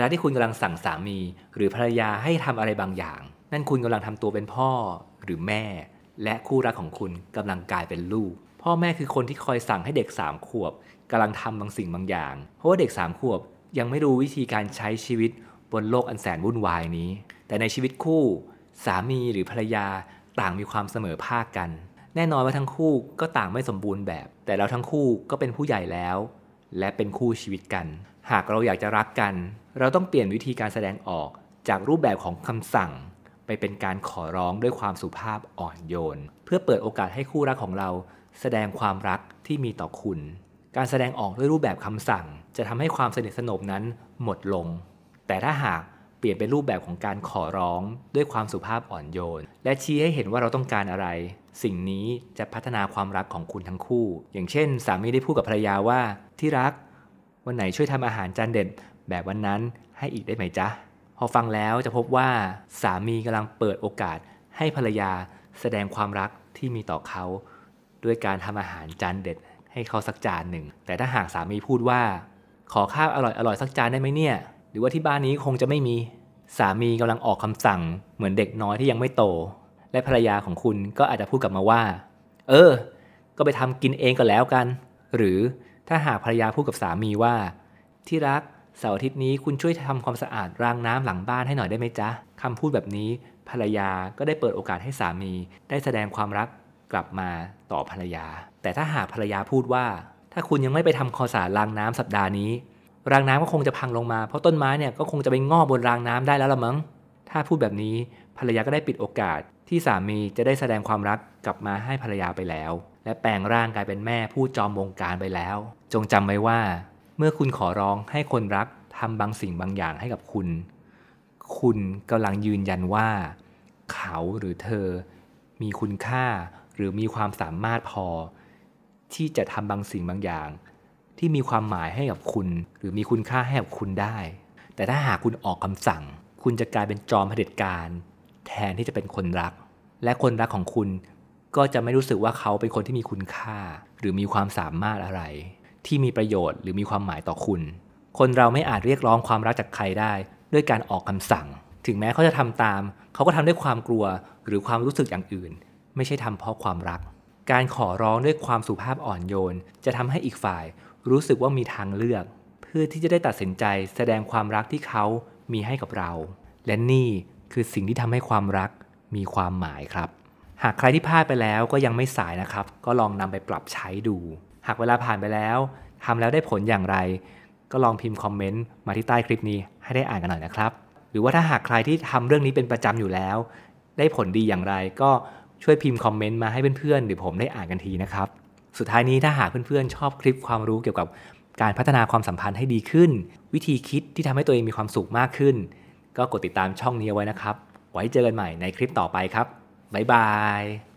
ลาที่คุณกำลังสั่งสามี หรือภรรยาให้ทำอะไรบางอย่าง นั่นคุณกำลังทำตัวเป็นพ่อหรือแม่ และคู่รักของคุณกำลังกลายเป็นลูก พ่อแม่คือคนที่คอยสั่งให้เด็กสามขวบกำลังทำบางสิ่งบางอย่าง เพราะว่าเด็กสามขวบยังไม่รู้วิธีการใช้ชีวิตบนโลกอันแสนวุ่นวายนี้ แต่ในชีวิตคู่ สามีหรือภรรยาต่างมีความเสมอภาคกัน แน่นอนว่าทั้งคู่ก็ต่างไม่สมบูรณ์แบบ แต่เราทั้งคู่ก็เป็นผู้ใหญ่แล้ว และเป็นคู่ชีวิตกัน หากเราอยากจะรักกัน เราต้องเปลี่ยนวิธีการแสดงออกจากรูปแบบของคำสั่ง ไปเป็นการขอร้องด้วยความสุภาพอ่อนโยน เพื่อเปิดโอกาสให้คู่รักของเรา แสดงความรักที่มีต่อคุณ การแสดงออกด้วยรูปแบบคำสั่ง จะทำให้ความสนิทสนมนั้นหมดลง แต่ถ้าหากเปลี่ยนเป็นรูปแบบของการขอร้องด้วยความสุภาพอ่อนโยน และชี้ให้เห็นว่าเราต้องการอะไร สิ่งนี้จะพัฒนาความรักของคุณทั้งคู่ อย่างเช่น สามีได้พูดกับภรรยาว่าที่รัก วันไหนช่วยทำอาหารจานเด็ด แบบวันนั้นให้อีกได้ไหมจ๊ะ พอฟังแล้วจะพบว่าสามีกำลังเปิดโอกาสให้ภรรยาแสดงความรักที่มีต่อเขา ด้วยการทำอาหารจานเด็ดให้เขาสักจานหนึ่ง แต่ถ้าหากสามีพูดว่า ขอข้าวอร่อยอร่อยสักจานได้ไหมเนี่ย หรือว่าที่บ้านนี้คงจะไม่มี สามีกำลังออกคำสั่งเหมือนเด็กน้อยที่ยังไม่โต และภรรยาของคุณก็อาจจะพูดกลับมาว่า เออ ก็ไปทำกินเองก็แล้วกัน หรือถ้าหากภรรยาพูดกับสามีว่า ที่รัก เสาร์อาทิตย์นี้คุณช่วยทำความสะอาดรางน้ำหลังบ้านให้หน่อยได้ไหมจ๊ะคำพูดแบบนี้ภรรยาก็ได้เปิดโอกาสให้สามี ได้แสดงความรักกลับมาต่อภรรยา แต่ถ้าหากภรรยาพูดว่า ถ้าคุณยังไม่ไปทำความสะอาดรางน้ำสัปดาห์นี้ รางน้ำก็คงจะพังลงมาเพราะต้นไม้เนี่ยก็คงจะไปงอกบนรางน้ำได้แล้วละมั้ง ถ้าพูดแบบนี้ภรรยาก็ได้ปิดโอกาสที่สามีจะได้แสดงความรักกลับมาให้ภรรยาไปแล้ว และแปลงร่างกลายเป็นแม่ผู้จอมวงการไปแล้ว จงจำไว้ว่า เมื่อคุณขอร้องให้คนรักทำบางสิ่งบางอย่างให้กับคุณ คุณกำลังยืนยันว่า เขาหรือเธอ มีคุณค่าหรือมีความสามารถพอ ที่จะทำบางสิ่งบางอย่าง ที่มีความหมายให้กับคุณ หรือมีคุณค่าให้กับคุณได้ แต่ถ้าหากคุณออกคำสั่ง คุณจะกลายเป็นจอมเผด็จการ แทนที่จะเป็นคนรัก และคนรักของคุณก็จะไม่รู้สึกว่าเขาเป็นคนที่มีคุณค่า หรือมีความสามารถอะไร ที่มีประโยชน์หรือมีความหมายต่อคุณ คนเราไม่อาจเรียกร้องความรักจากใครได้ ด้วยการออกคำสั่ง ถึงแม้เขาจะทำตาม เขาก็ทำด้วยความกลัวหรือความรู้สึกอย่างอื่น ไม่ใช่ทำเพราะความรัก การขอร้องด้วยความสุภาพอ่อนโยน จะทำให้อีกฝ่ายรู้สึกว่ามีทางเลือก เพื่อที่จะได้ตัดสินใจแสดงความรักที่เขามีให้กับเรา และนี่คือสิ่งที่ทำให้ความรักมีความหมายครับ หากใครที่พลาดไปแล้วก็ยังไม่สายนะครับ ก็ลองนำไปปรับใช้ดูากเวลาผ่านไปแล้วทำแล้วได้ผลอย่างไร ก็ลองพิมพ์คอมเมนต์มาที่ใต้คลิปนี้ให้ได้อ่านกันหน่อยนะครับ หรือว่าถ้าหากใครที่ทำเรื่องนี้เป็นประจำอยู่แล้ว ได้ผลดีอย่างไร ก็ช่วยพิมพ์คอมเมนต์มาให้เพื่อนๆหรือผมได้อ่านกันทีนะครับ สุดท้ายนี้ถ้าหากเพื่อนๆชอบคลิปความรู้เกี่ยวกับการพัฒนาความสัมพันธ์ให้ดีขึ้น วิธีคิดที่ทำให้ตัวเองมีความสุขมากขึ้น ก็กดติดตามช่องนี้เอาไว้นะครับ ไว้เจอกันใหม่ในคลิปต่อไปครับ บ๊ายบาย